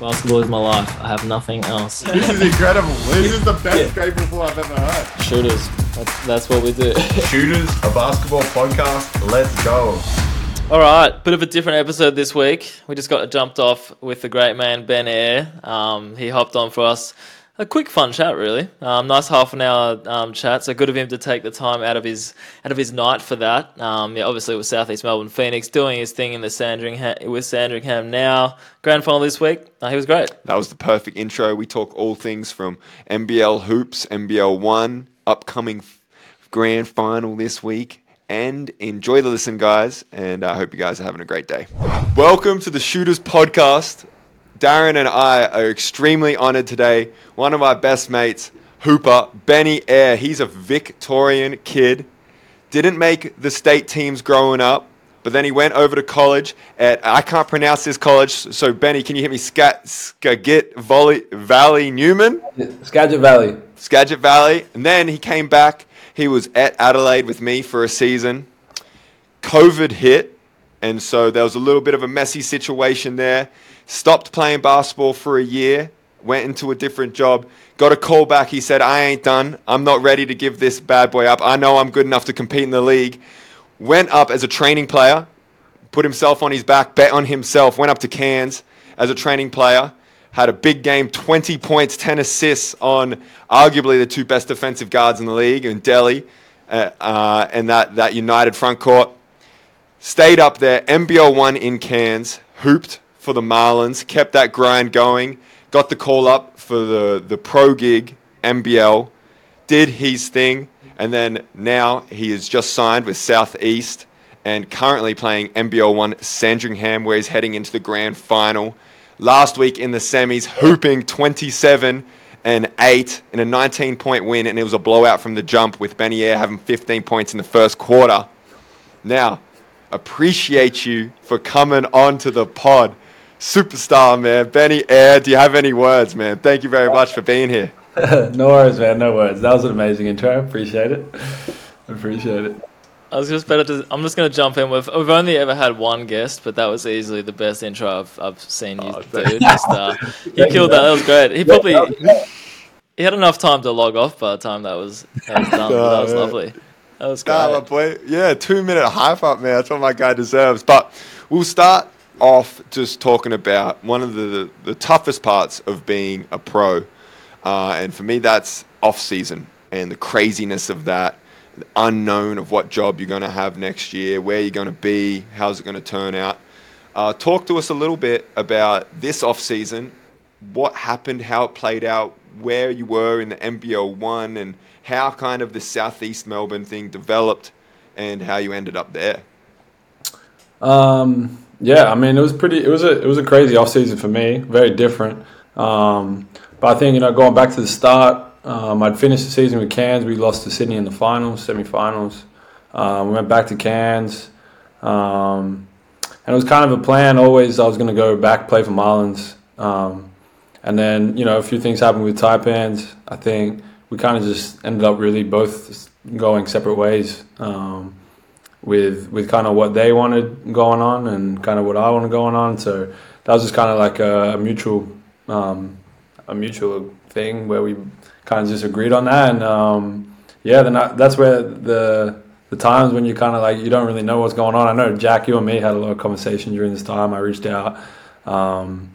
Basketball is my life. I have nothing else. This is incredible. This is the best Grateful Four I've ever heard. Shooters. That's, that's what we do. Shooters, a basketball podcast. Let's go. All right, bit of a different episode this week. We just got jumped off with the great man Ben Ayre. Um, he hopped on for us. A quick, fun chat, really. Um, nice half an hour um, chat. So good of him to take the time out of his out of his night for that. Um, yeah, obviously with Southeast Melbourne Phoenix doing his thing in the Sandringham with Sandringham now. Grand final this week. Uh, he was great. That was the perfect intro. We talk all things from NBL hoops, NBL one, upcoming grand final this week. And enjoy the listen, guys. And I hope you guys are having a great day. Welcome to the Shooters Podcast. Darren and I are extremely honored today. One of my best mates, Hooper, Benny Ayre. He's a Victorian kid. Didn't make the state teams growing up, but then he went over to college at, I can't pronounce this college, so Benny, can you hit me? Scat, Skagit Valley, Valley Newman? Skagit Valley. Skagit Valley. And then he came back. He was at Adelaide with me for a season. COVID hit, and so there was a little bit of a messy situation there. Stopped playing basketball for a year, went into a different job, got a call back. He said, I ain't done. I'm not ready to give this bad boy up. I know I'm good enough to compete in the league. Went up as a training player, put himself on his back, bet on himself, went up to Cairns as a training player, had a big game, 20 points, 10 assists on arguably the two best defensive guards in the league in Delhi uh, uh, and that, that United front court. Stayed up there, NBL 1 in Cairns, hooped for the Marlins, kept that grind going, got the call up for the, the pro gig, NBL, did his thing, and then now he is just signed with Southeast and currently playing NBL 1 Sandringham, where he's heading into the grand final. Last week in the semis, hooping 27 and 8 in a 19 point win, and it was a blowout from the jump with Benny Ayre having 15 points in the first quarter. Now, appreciate you for coming on to the pod. Superstar, man. Benny Ayre, do you have any words, man? Thank you very much for being here. no worries, man. No words. That was an amazing intro. I appreciate it. I appreciate it. I was just better to. I'm just going to jump in. We've, we've only ever had one guest, but that was easily the best intro I've, I've seen you Oh, do. Just, uh, you killed that. That was great. He probably he had enough time to log off by the time that was, that was done. but that was yeah. lovely. That was Nah, my great. boy. Yeah, two minute hype up, man. That's what my guy deserves. But we'll start off just talking about one of the, the toughest parts of being a pro. Uh, and for me, that's off season and the craziness of that, the unknown of what job you're going to have next year, where you're going to be, how's it going to turn out. Uh, talk to us a little bit about this off season, what happened, how it played out, where you were in the NBL one, and how kind of the Southeast Melbourne thing developed, and how you ended up there. Um, yeah, I mean, it was pretty. It was a it was a crazy off season for me. Very different. Um, but I think you know, going back to the start, um, I'd finished the season with Cairns. We lost to Sydney in the finals, semi-finals. Um, we went back to Cairns, um, and it was kind of a plan. Always, I was going to go back play for Marlins. Um, and then you know, a few things happened with Taipans. I think we kind of just ended up really both going separate ways. Um, with with kind of what they wanted going on and kind of what I wanted going on. So that was just kind of like a, a mutual um, a mutual thing where we kind of just agreed on that. And um, yeah, then I, that's where the the times when you kind of like you don't really know what's going on. I know Jack, you and me had a lot of conversation during this time. I reached out. Um,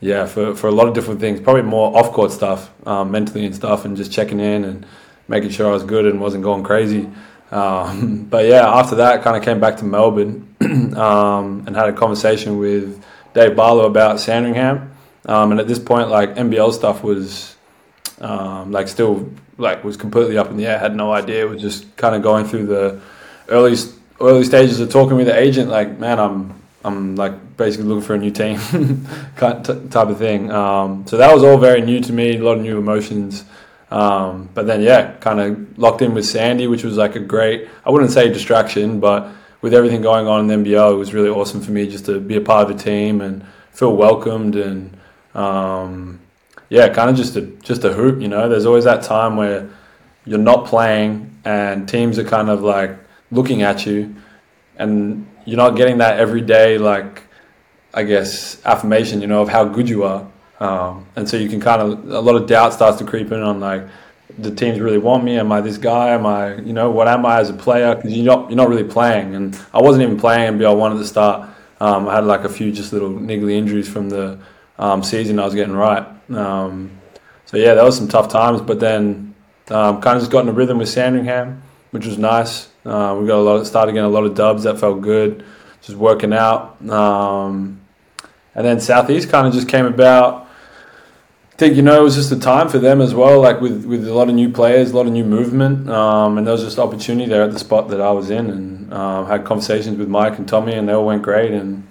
yeah, for, for a lot of different things, probably more off court stuff, um, mentally and stuff, and just checking in and making sure I was good and wasn't going crazy. Um, but yeah, after that, kind of came back to Melbourne um, and had a conversation with Dave Barlow about Sandringham. Um, and at this point, like NBL stuff was um, like still like was completely up in the air. Had no idea. Was just kind of going through the early early stages of talking with the agent. Like, man, I'm I'm like basically looking for a new team type of thing. Um, so that was all very new to me. A lot of new emotions. Um, but then, yeah, kind of locked in with Sandy, which was like a great, I wouldn't say distraction, but with everything going on in the NBL, it was really awesome for me just to be a part of the team and feel welcomed and, um, yeah, kind of just a, just a hoop, you know. There's always that time where you're not playing and teams are kind of like looking at you and you're not getting that every day, like, I guess, affirmation, you know, of how good you are. Um, and so you can kind of a lot of doubt starts to creep in on like the teams really want me? Am I this guy? Am I, you know, what am I as a player? Because you're not, you're not really playing. And I wasn't even playing NBL one at the start. Um, I had like a few just little niggly injuries from the um, season I was getting right. Um, so yeah, that was some tough times. But then um, kind of just got in a rhythm with Sandringham, which was nice. Uh, we got a lot, of, started getting a lot of dubs that felt good. Just working out. Um, and then Southeast kind of just came about think you know it was just a time for them as well, like with with a lot of new players, a lot of new movement, um, and there was just opportunity there at the spot that I was in, and um, had conversations with Mike and Tommy, and they all went great, and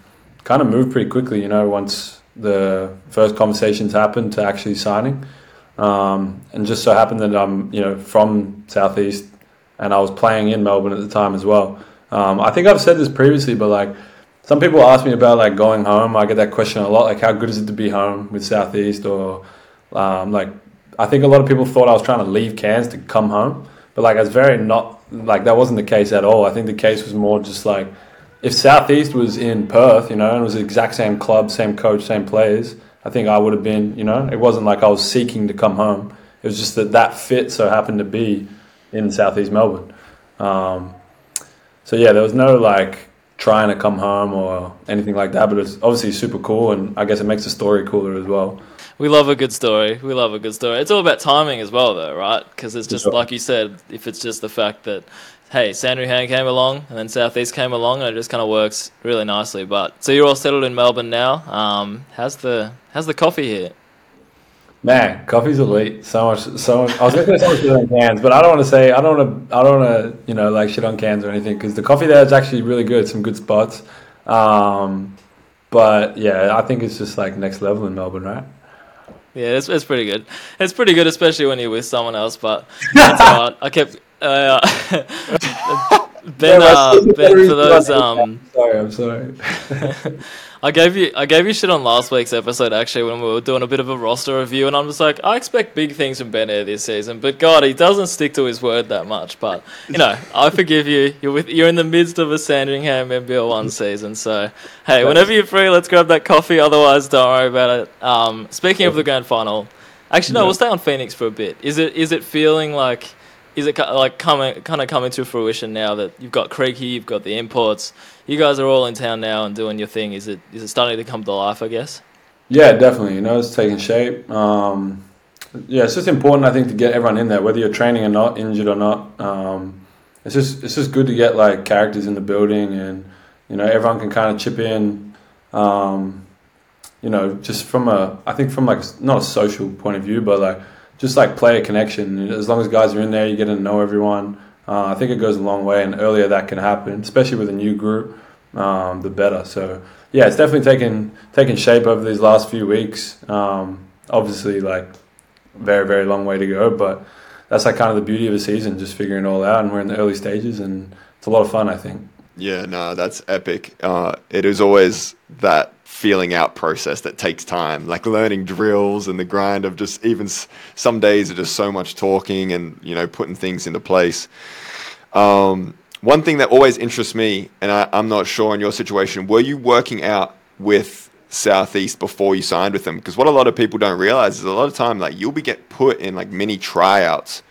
kind of moved pretty quickly. You know, once the first conversations happened to actually signing, um, and just so happened that I'm you know from southeast, and I was playing in Melbourne at the time as well. Um, I think I've said this previously, but like some people ask me about like going home. I get that question a lot, like how good is it to be home with Southeast or um, like, I think a lot of people thought I was trying to leave Cairns to come home, but like, it's very not like that wasn't the case at all. I think the case was more just like if Southeast was in Perth, you know, and it was the exact same club, same coach, same players. I think I would have been, you know, it wasn't like I was seeking to come home. It was just that that fit so happened to be in Southeast Melbourne. Um, so yeah, there was no like trying to come home or anything like that, but it's obviously super cool, and I guess it makes the story cooler as well we love a good story. We love a good story. It's all about timing as well, though, right? Because it's just sure. like you said. If it's just the fact that hey, Sandringham came along and then Southeast came along, and it just kind of works really nicely. But so you're all settled in Melbourne now. Um, how's the how's the coffee here? Man, coffee's elite. So much, so much, I was going to say so better than Cairns, but I don't want to say I don't want to I don't want to you know like shit on Cairns or anything because the coffee there is actually really good. Some good spots. Um, but yeah, I think it's just like next level in Melbourne, right? Yeah, it's, it's pretty good. It's pretty good, especially when you're with someone else. But I kept uh, Ben. Uh, ben for those um. Sorry, I'm sorry. I gave you I gave you shit on last week's episode actually when we were doing a bit of a roster review and I'm just like I expect big things from Ben Ayre this season but God he doesn't stick to his word that much but you know I forgive you you're with you're in the midst of a Sandringham NBL one season so hey whenever you're free let's grab that coffee otherwise don't worry about it. Um, speaking of the grand final, actually no we'll stay on Phoenix for a bit. Is it is it feeling like is it like coming kind of coming to fruition now that you've got Creaky, you've got the imports, you guys are all in town now and doing your thing? Is it is it starting to come to life? I guess. Yeah, definitely. You know, it's taking shape. Um, yeah, it's just important, I think, to get everyone in there, whether you're training or not, injured or not. Um, it's just it's just good to get like characters in the building, and you know, everyone can kind of chip in. Um, you know, just from a I think from like not a social point of view, but like just like player connection. As long as guys are in there, you get to know everyone. Uh, I think it goes a long way, and earlier that can happen, especially with a new group, um, the better. So yeah, it's definitely taken taken shape over these last few weeks. Um, obviously, like very very long way to go, but that's like kind of the beauty of a season, just figuring it all out, and we're in the early stages, and it's a lot of fun, I think. Yeah, no, that's epic. Uh, it is always that feeling out process that takes time, like learning drills and the grind of just even some days are just so much talking and you know putting things into place. Um, one thing that always interests me, and I, I'm not sure in your situation, were you working out with Southeast before you signed with them? Because what a lot of people don't realize is a lot of time like you'll be get put in like mini tryouts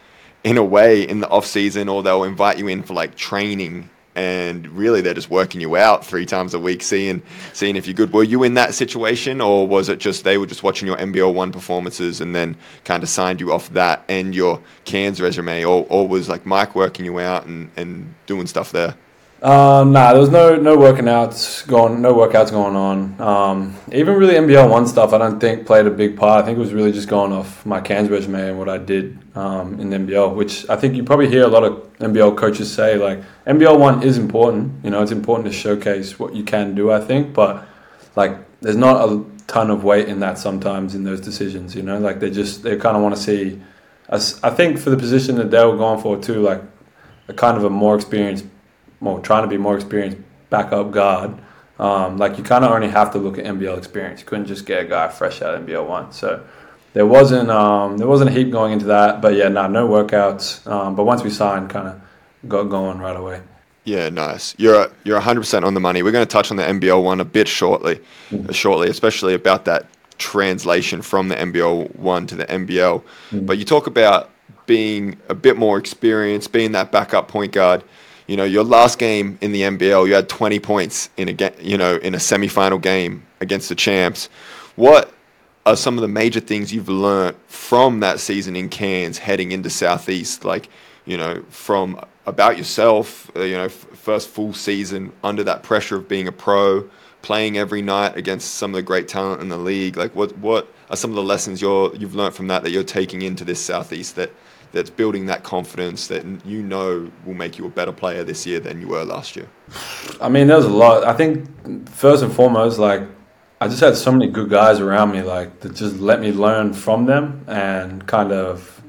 in a way in the off season, or they'll invite you in for like training and really they're just working you out three times a week, seeing seeing if you're good. Were you in that situation, or was it just they were just watching your NBL one performances and then kind of signed you off that and your Cairns resume, or, or was like Mike working you out and, and doing stuff there? Um, nah, there was no no working outs going, no workouts going on. Um, even really NBL one stuff, I don't think played a big part. I think it was really just going off my Cairns resume and what I did um, in the NBL, which I think you probably hear a lot of NBL coaches say like NBL one is important. You know, it's important to showcase what you can do. I think, but like there's not a ton of weight in that sometimes in those decisions. You know, like they just they kind of want to see. I think for the position that they were going for too, like a kind of a more experienced more trying to be more experienced backup guard. Um, like you kind of only have to look at NBL experience. You couldn't just get a guy fresh out of NBL one. So there wasn't um, there wasn't a heap going into that. But yeah, nah, no workouts. Um, but once we signed, kind of got going right away. Yeah, nice. You're you're 100% on the money. We're going to touch on the NBL one a bit shortly, Mm-hmm. shortly, especially about that translation from the NBL one to the NBL. Mm-hmm. But you talk about being a bit more experienced, being that backup point guard. You know, your last game in the NBL, you had 20 points in a ga- you know in a semifinal game against the champs. What are some of the major things you've learnt from that season in Cairns heading into Southeast? Like, you know, from about yourself, uh, you know, f- first full season under that pressure of being a pro, playing every night against some of the great talent in the league. Like, what what are some of the lessons you're you've learnt from that that you're taking into this Southeast that that's building that confidence that you know will make you a better player this year than you were last year? I mean, there's a lot. I think first and foremost, like I just had so many good guys around me, like that just let me learn from them and kind of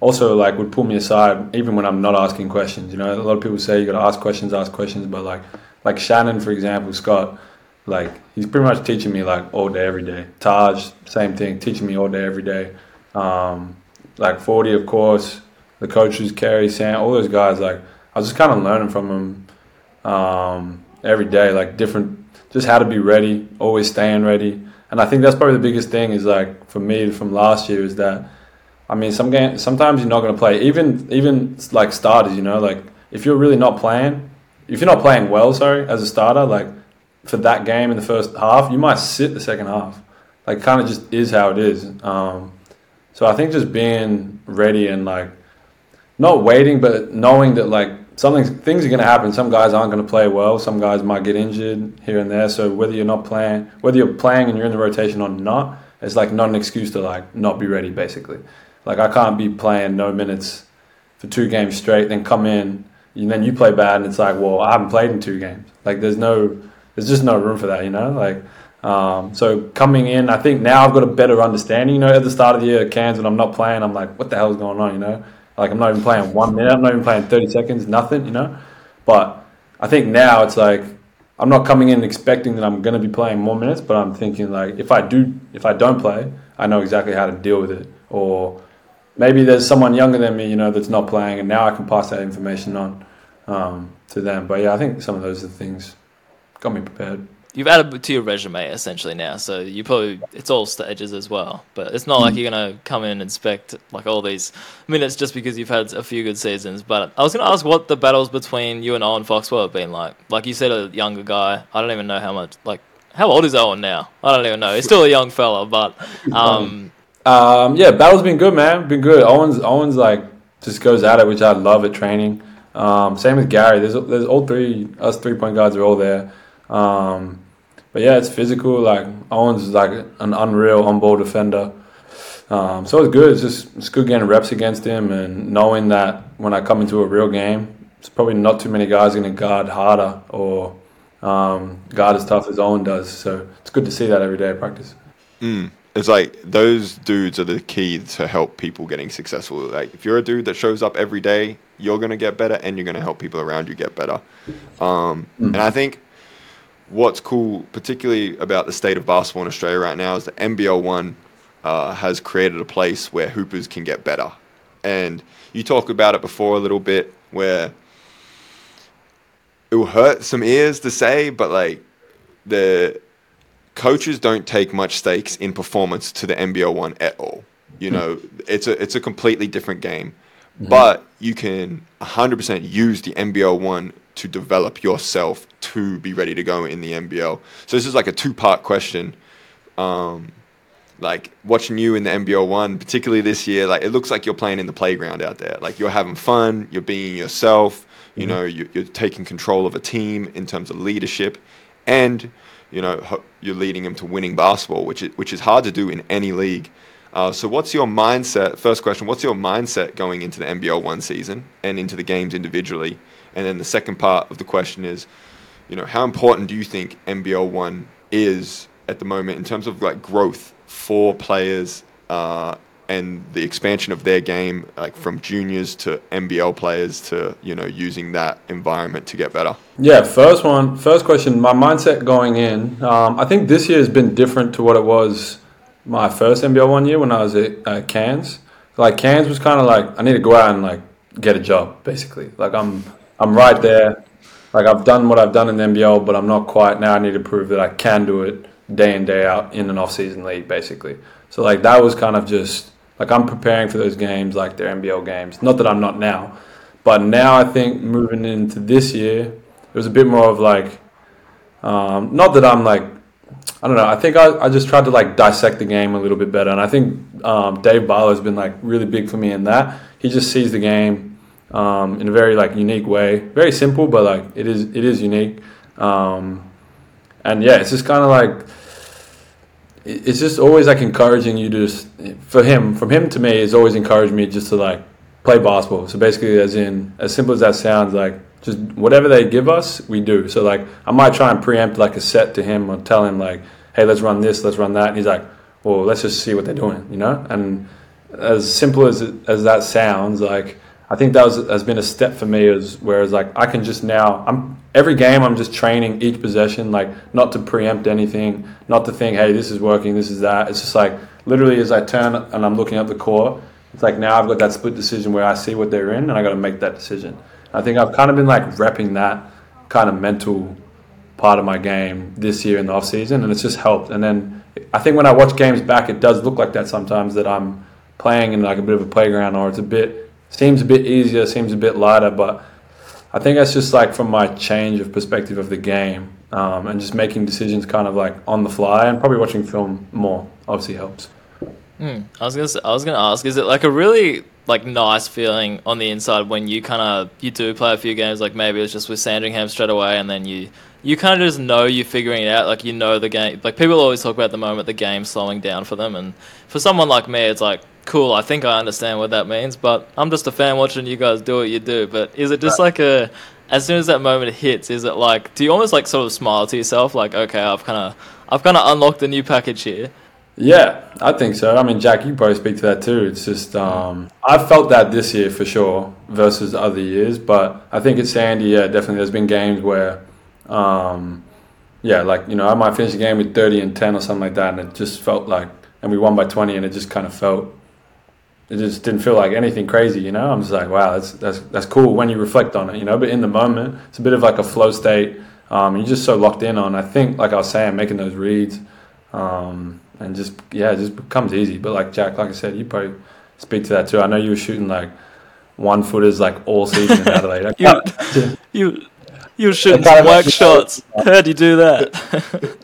also like would pull me aside even when I'm not asking questions. You know, a lot of people say you got to ask questions, ask questions, but like like Shannon, for example, Scott, like he's pretty much teaching me like all day, every day. Taj, same thing, teaching me all day, every day. Um, like 40, of course, the coaches, Kerry, Sam, all those guys, like I was just kind of learning from them um, every day, like different, just how to be ready, always staying ready. And I think that's probably the biggest thing is like for me from last year is that, I mean, some game, sometimes you're not going to play, even even like starters, you know, like if you're really not playing, if you're not playing well, sorry, as a starter, like for that game in the first half, you might sit the second half. Like, kind of just is how it is. Um, so I think just being ready and like not waiting, but knowing that like something things are going to happen. Some guys aren't going to play well. Some guys might get injured here and there. So whether you're not playing, whether you're playing and you're in the rotation or not, it's like not an excuse to like not be ready. Basically, like I can't be playing no minutes for two games straight, then come in and then you play bad, and it's like, well, I haven't played in two games. Like there's no, there's just no room for that, you know, like. Um, so coming in, I think now I've got a better understanding. You know, at the start of the year Cairns, when I'm not playing, I'm like, what the hell's going on? You know, like I'm not even playing one minute. I'm not even playing 30 seconds, nothing. You know, but I think now it's like I'm not coming in expecting that I'm going to be playing more minutes, but I'm thinking like if I do, if I don't play, I know exactly how to deal with it. Or maybe there's someone younger than me, you know, that's not playing, and now I can pass that information on um, to them. But yeah, I think some of those are the things got me prepared. You've added to your resume essentially now, so you probably it's all stages as well. But it's not like you're gonna come in and inspect like all these minutes just because you've had a few good seasons. But I was gonna ask what the battles between you and Owen Foxwell have been like. Like you said, a younger guy. I don't even know how much. Like how old is Owen now? I don't even know. He's still a young fella, but um, Um, yeah, battle's been good, man. Been good. Owens, Owens like just goes at it, which I love at training. Um, same with Gary. There's there's all three us three point guards are all there. Um, but yeah, it's physical. Like Owens is like an unreal on ball defender. Um, so it's good. It's just it's good getting reps against him and knowing that when I come into a real game, it's probably not too many guys going to guard harder or um, guard as tough as Owen does. So it's good to see that every day at practice. Mm. It's like those dudes are the key to help people getting successful. Like if you're a dude that shows up every day, you're gonna get better, and you're gonna help people around you get better. Um, And I think what's cool, particularly about the state of basketball in Australia right now, is that NBL one uh, has created a place where hoopers can get better. And you talked about it before a little bit, where it will hurt some ears to say, but like the coaches don't take much stakes in performance to the NBL one at all. You know, it's a it's a completely different game, but you can 100% use the NBL one to develop yourself to be ready to go in the NBL. So this is like a two part question. Um, like watching you in the NBL one, particularly this year, like it looks like you're playing in the playground out there. Like you're having fun, you're being yourself. You know, you, you're taking control of a team in terms of leadership, and you know you're leading them to winning basketball, which is which is hard to do in any league. Uh, so, what's your mindset? First question: What's your mindset going into the NBL one season and into the games individually? And then the second part of the question is, you know, how important do you think NBL one is at the moment in terms of like growth for players uh, and the expansion of their game, like from juniors to NBL players to you know using that environment to get better? Yeah, first one, first question. My mindset going in, um, I think this year has been different to what it was my first NBL one year when I was at uh, Cairns. Like Cairns was kind of like I need to go out and like get a job, basically. Like I'm, I'm right there. like I've done what I've done in the NBL, but I'm not quite now. I need to prove that I can do it day in day out in an off-season league, basically. So like that was kind of just like I'm preparing for those games, like their NBL games. Not that I'm not now, but now I think moving into this year, it was a bit more of like, um, not that I'm like I don't know. I think I, I just tried to like dissect the game a little bit better, and I think um, Dave Barlow has been like really big for me in that. He just sees the game um, in a very like unique way, very simple, but like it is it is unique. Um, and yeah, it's just kind of like it's just always like encouraging you to just, for him from him to me it's always encouraged me just to like play basketball. So basically, as in as simple as that sounds, like just whatever they give us, we do. So like I might try and preempt like a set to him or tell him like, hey, let's run this, let's run that. And he's like, well, let's just see what they're doing, you know. And as simple as as that sounds, like I think that was, has been a step for me. As whereas like I can just now, I'm every game I'm just training each possession, like not to preempt anything, not to think, hey, this is working, this is that. It's just like literally as I turn and I'm looking at the court, it's like now I've got that split decision where I see what they're in and I got to make that decision. I think I've kind of been like repping that kind of mental part of my game this year in the off season, and it's just helped. And then I think when I watch games back, it does look like that sometimes that I'm playing in like a bit of a playground, or it's a bit seems a bit easier, seems a bit lighter. But I think that's just like from my change of perspective of the game, um, and just making decisions kind of like on the fly, and probably watching film more obviously helps. Mm. I was gonna I was gonna ask, is it like a really like nice feeling on the inside when you kind of you do play a few games like maybe it's just with Sandringham straight away and then you you kind of just know you're figuring it out like you know the game like people always talk about the moment the game slowing down for them and for someone like me it's like cool I think I understand what that means but I'm just a fan watching you guys do what you do but is it just like a as soon as that moment hits is it like do you almost like sort of smile to yourself like okay I've kind of I've kind of unlocked a new package here yeah, I think so. I mean, Jack, you probably speak to that too. It's just um, I've felt that this year for sure versus other years, but I think it's Sandy. Yeah, definitely. There's been games where, um, yeah, like you know, I might finish a game with 30 and 10 or something like that, and it just felt like, and we won by 20, and it just kind of felt, it just didn't feel like anything crazy. You know, I'm just like, wow, that's that's that's cool when you reflect on it. You know, but in the moment, it's a bit of like a flow state. Um, you're just so locked in on. I think, like I was saying, making those reads. Um, and just yeah, it just becomes easy. But like Jack, like I said, you probably speak to that too. I know you were shooting like one footers like all season in Adelaide. you, you you were shooting some work shots. How do you do that?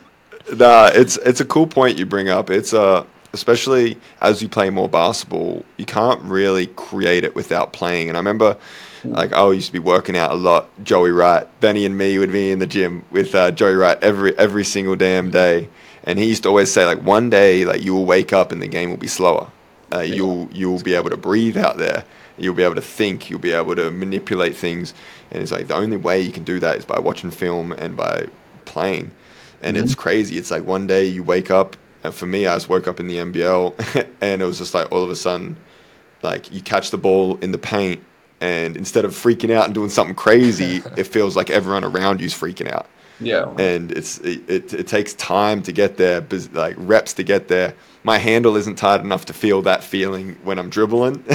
nah, it's it's a cool point you bring up. It's uh especially as you play more basketball, you can't really create it without playing. And I remember like I used to be working out a lot. Joey Wright, Benny, and me would be in the gym with uh, Joey Wright every every single damn day. And he used to always say, like, one day, like, you will wake up and the game will be slower. Uh, you'll you'll be able to breathe out there. You'll be able to think. You'll be able to manipulate things. And it's like the only way you can do that is by watching film and by playing. And mm-hmm. it's crazy. It's like one day you wake up. And for me, I just woke up in the NBL, and it was just like all of a sudden, like you catch the ball in the paint, and instead of freaking out and doing something crazy, it feels like everyone around you's freaking out. Yeah. And it's it, it, it, takes time to get there, like reps to get there. My handle isn't tight enough to feel that feeling when I'm dribbling,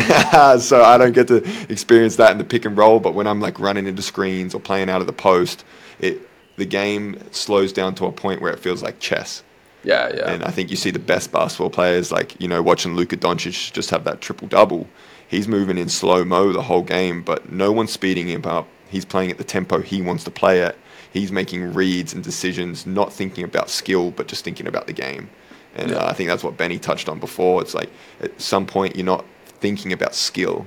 so I don't get to experience that in the pick and roll. But when I'm like running into screens or playing out of the post, it the game slows down to a point where it feels like chess. Yeah, yeah. And I think you see the best basketball players, like you know, watching Luka Doncic just have that triple double. He's moving in slow mo the whole game, but no one's speeding him up. He's playing at the tempo he wants to play at he's making reads and decisions, not thinking about skill, but just thinking about the game. And yeah. uh, I think that's what Benny touched on before. It's like at some point you're not thinking about skill.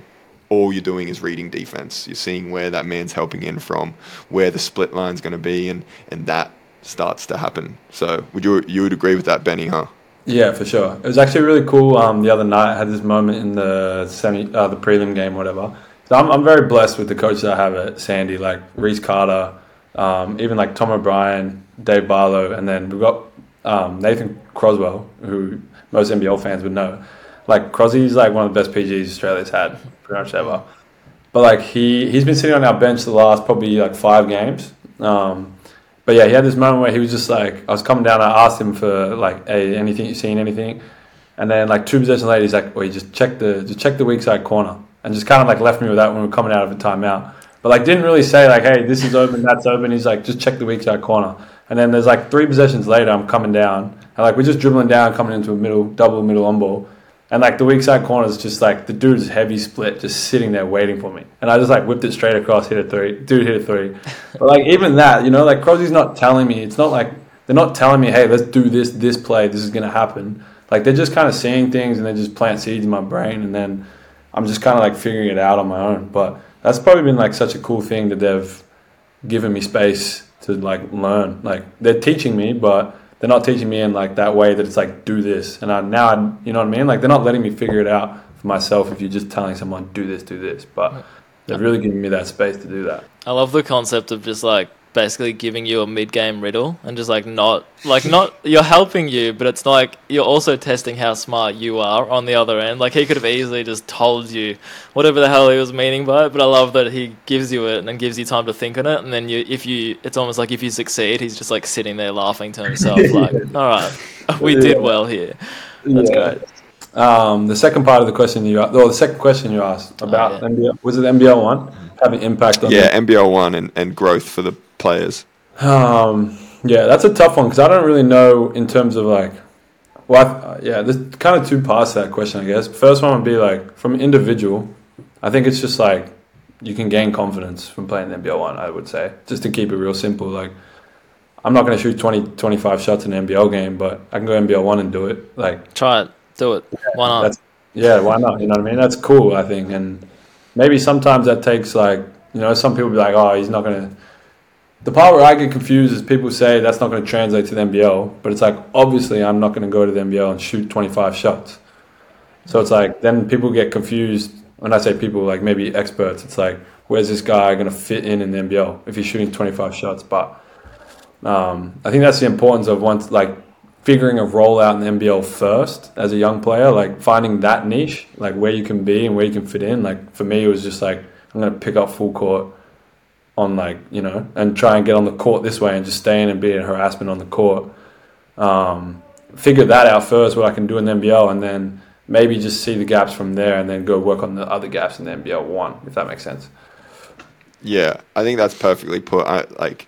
All you're doing is reading defense. You're seeing where that man's helping in from, where the split line's going to be, and, and that starts to happen. So would you you would agree with that, Benny? Huh? Yeah, for sure. It was actually really cool. Um, the other night, I had this moment in the semi, uh, the prelim game, whatever. So I'm, I'm very blessed with the coaches I have at Sandy, like Reese Carter, um, even like Tom O'Brien, Dave Barlow, and then we've got um, Nathan Crosswell, who most NBL fans would know. Like Crosby's like one of the best PGs Australia's had pretty much ever. But like he he's been sitting on our bench the last probably like five games. Um, but yeah, he had this moment where he was just like I was coming down. I asked him for like, hey, anything you seen anything? And then like two possessions later, he's like, well, he just checked the just check the weak side corner and just kind of like left me with that when we were coming out of a timeout. but like didn't really say like, hey, this is open, that's open. He's like, just check the weak side corner. And then there's like three possessions later, I'm coming down, and like we're just dribbling down, coming into a middle, double middle on ball. And like the weak side corner is just like the dude's heavy split, just sitting there waiting for me. And I just like whipped it straight across, hit a three. Dude hit a three. but like even that, you know, like Crosby's not telling me. It's not like they're not telling me, hey, let's do this, this play, this is gonna happen. Like they're just kind of seeing things and they just plant seeds in my brain, and then I'm just kind of like figuring it out on my own. But that's probably been like such a cool thing that they've given me space to like learn. Like they're teaching me, but they're not teaching me in like that way that it's like do this. And I, now, I, you know what I mean? Like they're not letting me figure it out for myself. If you're just telling someone do this, do this, but they're really giving me that space to do that. I love the concept of just like basically giving you a mid-game riddle and just like not like not you're helping you but it's like you're also testing how smart you are on the other end. Like he could have easily just told you whatever the hell he was meaning by it but i love that he gives you it and gives you time to think on it. And then you if you it's almost like if you succeed he's just like sitting there laughing to himself like all right we did well here. That's Yeah. great. Um, the second part of the question you asked, well, the second question you asked about yeah. NBL, was it NBL one? Having impact on Yeah, NBL one and, and growth for the players. Um, yeah, that's a tough one because I don't really know in terms of like, well, I, yeah, there's kind of two parts to that question, I guess. First one would be like from individual. I think it's just like you can gain confidence from playing the NBL one. I would say just to keep it real simple. Like, I'm not going to shoot 20, 25 shots in an NBL game, but I can go NBL one and do it. Like, try it do it why not that's yeah, why not? You know what I mean? That's cool, I think. And maybe sometimes that takes like you know, some people be like, Oh, he's not gonna the part where I get confused is people say that's not gonna translate to the NBL, but it's like obviously I'm not gonna go to the NBL and shoot twenty five shots. So it's like then people get confused when I say people like maybe experts, it's like where's this guy gonna fit in in the NBL if he's shooting twenty five shots? But um, I think that's the importance of once like figuring a role out in the NBL first as a young player, like finding that niche, like where you can be and where you can fit in. Like for me, it was just like I'm gonna pick up full court on like you know and try and get on the court this way and just stay in and be a harassment on the court. Um, figure that out first, what I can do in the NBL, and then maybe just see the gaps from there, and then go work on the other gaps in the NBL one, if that makes sense. Yeah, I think that's perfectly put. I, like,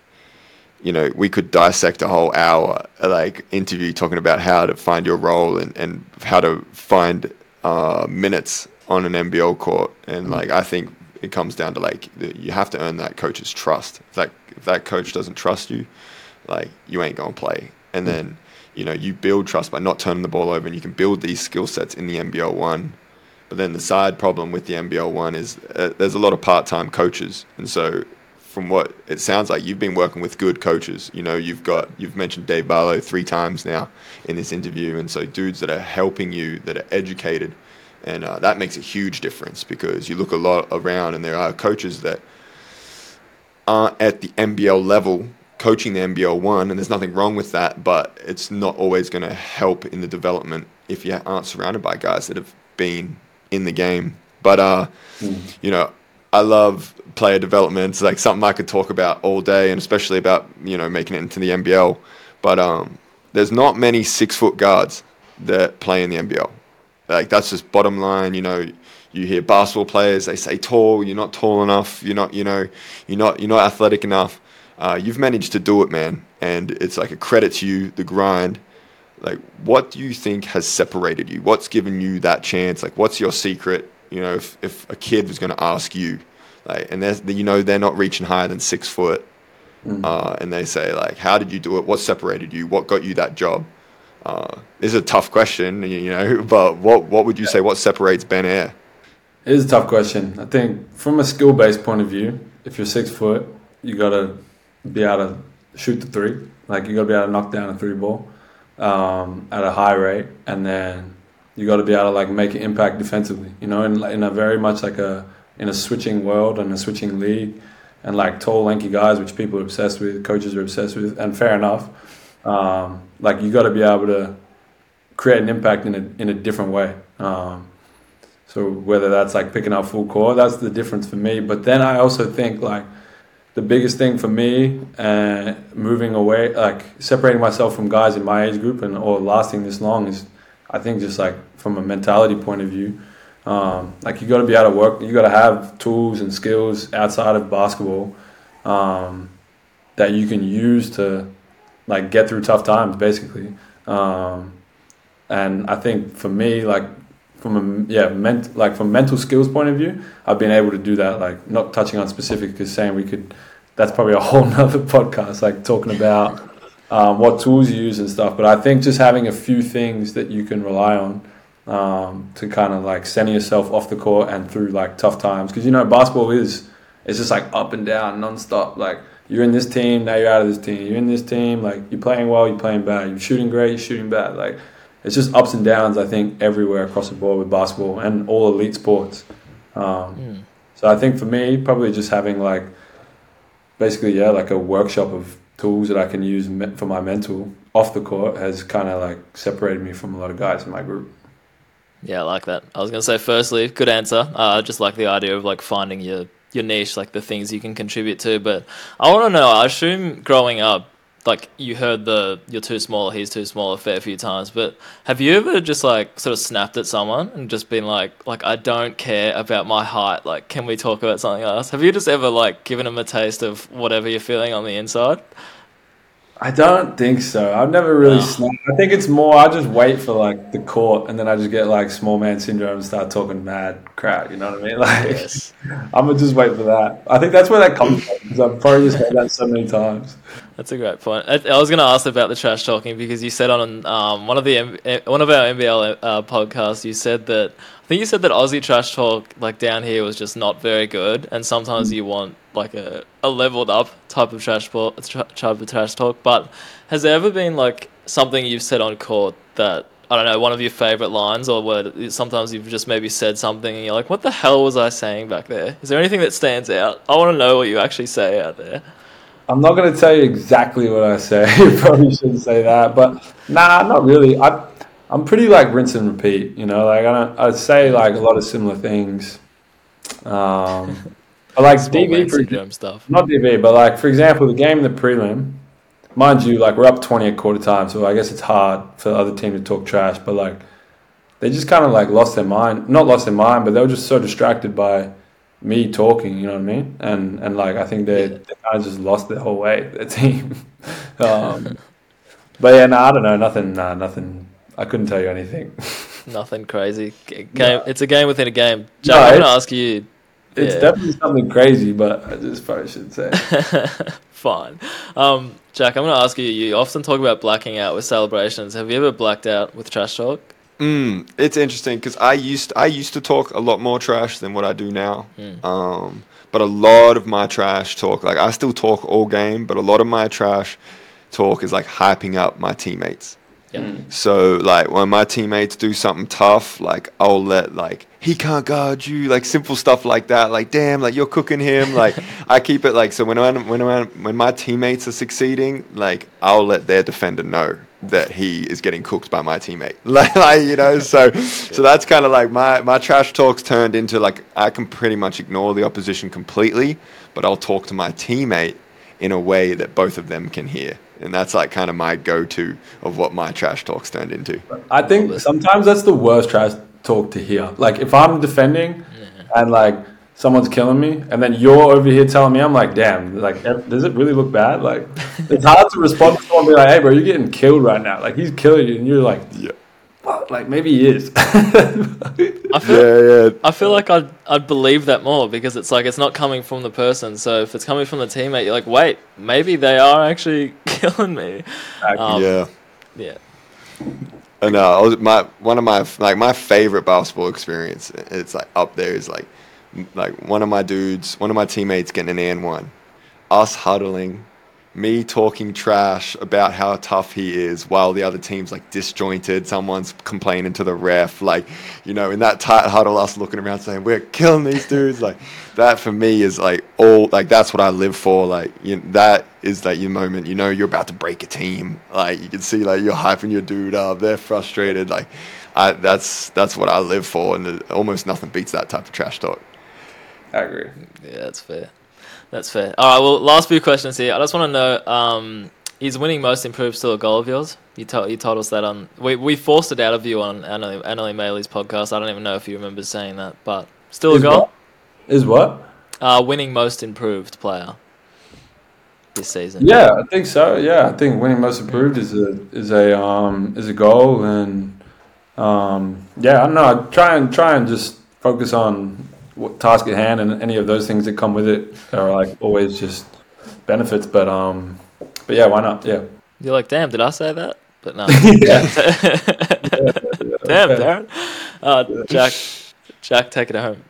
you know, we could dissect a whole hour, like, interview talking about how to find your role and, and how to find uh, minutes on an NBL court. And, like, I think it comes down to, like, you have to earn that coach's trust. If that, if that coach doesn't trust you, like, you ain't to play. And then, you know, you build trust by not turning the ball over, and you can build these skill sets in the NBL one. But then the side problem with the NBL one is uh, there's a lot of part-time coaches, and so from what it sounds like, you've been working with good coaches. You know, you've got you've mentioned Dave Barlow three times now in this interview, and so dudes that are helping you, that are educated, and uh, that makes a huge difference because you look a lot around, and there are coaches that aren't at the NBL level coaching the NBL one, and there's nothing wrong with that, but it's not always going to help in the development if you aren't surrounded by guys that have been in the game. But uh, you know, I love player development. It's like something I could talk about all day, and especially about you know making it into the NBL. But um, there's not many six foot guards that play in the NBL. Like that's just bottom line. You know, you hear basketball players they say tall. You're not tall enough. You're not. You know, you're not. You're not athletic enough. Uh, you've managed to do it, man, and it's like a credit to you, the grind. Like, what do you think has separated you? What's given you that chance? Like, what's your secret? You know, if, if a kid was going to ask you, like, and there's, you know, they're not reaching higher than six foot, uh, and they say, like, how did you do it? What separated you? What got you that job? Uh, this is a tough question, you know, but what, what would you say? What separates Ben Ayre? It is a tough question. I think from a skill based point of view, if you're six foot, you gotta be able to shoot the three. Like you gotta be able to knock down a three ball um, at a high rate, and then you gotta be able to like make an impact defensively. You know, in in a very much like a in a switching world and a switching league, and like tall, lanky guys, which people are obsessed with, coaches are obsessed with, and fair enough. Um, like you got to be able to create an impact in a in a different way. Um, so whether that's like picking up full core, that's the difference for me. But then I also think like the biggest thing for me, uh, moving away, like separating myself from guys in my age group and or lasting this long is, I think just like from a mentality point of view, Um, like you got to be able to work. You got to have tools and skills outside of basketball um, that you can use to like get through tough times, basically. Um, and I think for me, like from a yeah, ment- like from mental skills point of view, I've been able to do that. Like not touching on specific, because saying we could, that's probably a whole nother podcast. Like talking about um, what tools you use and stuff. But I think just having a few things that you can rely on um, to kind of like center yourself off the court and through like tough times, because you know basketball is it's just like up and down nonstop. Like you're in this team, now you're out of this team. You're in this team, like you're playing well, you're playing bad. You're shooting great, you're shooting bad. Like it's just ups and downs. I think everywhere across the board with basketball and all elite sports. Um, Mm. So I think for me, probably just having like basically yeah, like a workshop of tools that I can use for my mental off the court has kind of like separated me from a lot of guys in my group. Yeah, I like that. I was gonna say, firstly, good answer. Uh, I just like the idea of like finding your your niche, like the things you can contribute to. But I want to know. I assume growing up, like you heard the "you're too small," "he's too small" a fair few times. But have you ever just like sort of snapped at someone and just been like, like I don't care about my height. Like, can we talk about something else? Have you just ever like given them a taste of whatever you're feeling on the inside? I don't think so. I've never really No. snapped. I think it's more I just wait for like the court and then I just get like small man syndrome and start talking mad crap. You know what I mean? Like Yes. I'm gonna just wait for that. I think that's where that comes from because I've probably just heard that so many times. That's a great point. I, I was going to ask about the trash talking because you said on um, one of the M- eh, one of our NBL uh, podcasts, you said that I think you said that Aussie trash talk like down here was just not very good, and sometimes you want like a, a leveled up type of trash talk, type of trash talk. But has there ever been like something you've said on court that I don't know, one of your favorite lines, or where sometimes you've just maybe said something and you're like, "What the hell was I saying back there?" Is there anything that stands out? I want to know what you actually say out there. I'm not gonna tell you exactly what I say. you probably shouldn't say that, but nah, not really. I I'm pretty like rinse and repeat. You know, like I don't. I say like a lot of similar things. Um, but like DV for syndrome stuff. not DV, but like for example, the game in the prelim, mind you, like we're up twenty at quarter time, so I guess it's hard for the other team to talk trash. But like, they just kind of like lost their mind, not lost their mind, but they were just so distracted by me talking. You know what I mean? And and like I think they, Yeah. they kind of just lost their whole way, their team. um, but yeah, no, I don't know, nothing, nah, nothing. I couldn't tell you anything. Nothing crazy. Game. It's a game within a game. Jack, No, I'm gonna ask you. It's Yeah. definitely something crazy, but I just probably shouldn't say. Fine. Um, Jack, I'm gonna ask you. You often talk about blacking out with celebrations. Have you ever blacked out with trash talk? Mm, it's interesting because I used I used to talk a lot more trash than what I do now. Mm. Um, but a lot of my trash talk, like I still talk all game, but a lot of my trash talk is like hyping up my teammates. Yeah. Mm. So like when my teammates do something tough, like I'll let like he can't guard you, like simple stuff like that. Like damn, like you're cooking him. Like I keep it like so when I, when I, when my teammates are succeeding, like I'll let their defender know that he is getting cooked by my teammate. Like, like you know, so so that's kind of like my my trash talks turned into like I can pretty much ignore the opposition completely, but I'll talk to my teammate in a way that both of them can hear. And that's like kind of my go-to of what my trash talks turned into. I think sometimes that's the worst trash talk to hear. Like if I'm defending and like someone's killing me, and then you're over here telling me, I'm like, damn, like does it really look bad? Like it's hard to respond to someone and be like, hey, bro, you're getting killed right now. Like he's killing you, and you're like, Yeah. What? Like maybe he is. I feel. Yeah, yeah. I feel like I'd I'd believe that more because it's like it's not coming from the person. So if it's coming from the teammate, you're like, wait, maybe they are actually killing me. Um, yeah. Yeah. And uh, I was, my one of my like my favorite basketball experience. It's like up there is like like one of my dudes, one of my teammates getting an and one, us huddling, me talking trash about how tough he is, while the other team's like disjointed. Someone's complaining to the ref, like you know, in that tight huddle, us looking around saying we're killing these dudes. Like that for me is like all like that's what I live for. Like you, that is like your moment. You know, you're about to break a team. Like you can see like you're hyping your dude up. They're frustrated. Like I that's that's what I live for, and almost nothing beats that type of trash talk. I agree. Yeah, that's fair. That's fair. All right. Well, last few questions here. I just want to know. Um, is winning most improved still a goal of yours? You told you told us that on we we forced it out of you on Annalie, Annalie Maley's podcast. I don't even know if you remember saying that, but still a goal. what? Is what? Uh, winning most improved player this season. Yeah, I think so. Yeah, I think winning most improved is a is a um is a goal, and um yeah, I don't know. I try and try and just focus on what task at hand, and any of those things that come with it are like always just benefits. But um, but yeah, why not? Yeah. You're like, damn, did I say that? But no. Yeah. damn, Darren. Uh, Jack, Jack, take it home.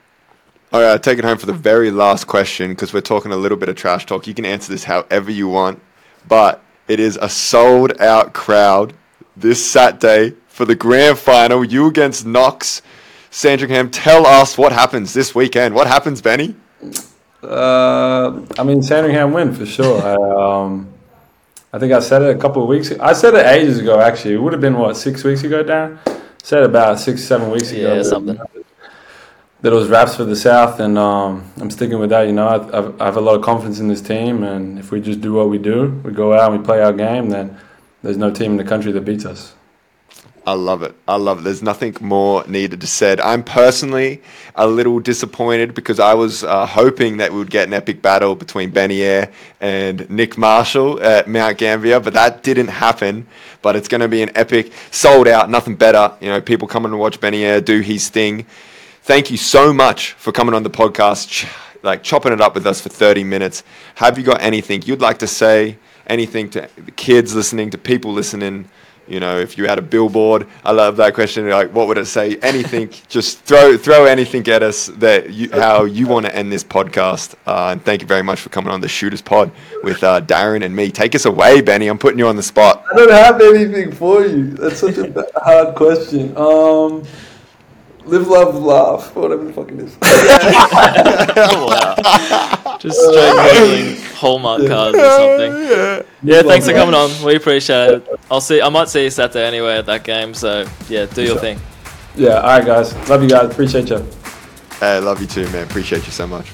All right, take it home for the very last question because we're talking a little bit of trash talk. You can answer this however you want, but it is a sold out crowd this Saturday for the grand final. You against Knox. Sandringham, tell us what happens this weekend. What happens, Benny? Uh, I mean, Sandringham win for sure. I, um, I think I said it a couple of weeks. I said it ages ago. Actually, it would have been what six weeks ago, Darren. Said about six, seven weeks ago. Yeah, something. That it was raps for the South, and um, I'm sticking with that. You know, I, I've, I have a lot of confidence in this team, and if we just do what we do, we go out and we play our game, then there's no team in the country that beats us. I love it. I love it. There's nothing more needed to said. I'm personally a little disappointed because I was uh, hoping that we would get an epic battle between Benny Ayre and Nick Marshall at Mount Gambier, but that didn't happen. But it's going to be an epic, sold out, nothing better. You know, people coming to watch Benny Ayre do his thing. Thank you so much for coming on the podcast, like chopping it up with us for 30 minutes. Have you got anything you'd like to say? Anything to the kids listening, to people listening? You know, if you had a billboard, I love that question. Like, what would it say? Anything, just throw throw anything at us that you, how you want to end this podcast. Uh, and thank you very much for coming on the Shooters Pod with uh, Darren and me. Take us away, Benny. I'm putting you on the spot. I don't have anything for you. That's such a hard question. Um, live, love, laugh, whatever the fuck it is. wow. Just straight modeling Hallmark cards or something. Yeah, thanks for coming on. We appreciate it. I'll see. I might see you Saturday anyway at that game. So yeah, do your thing. Yeah, all right, guys. Love you guys. Appreciate you. Hey, love you too, man. Appreciate you so much.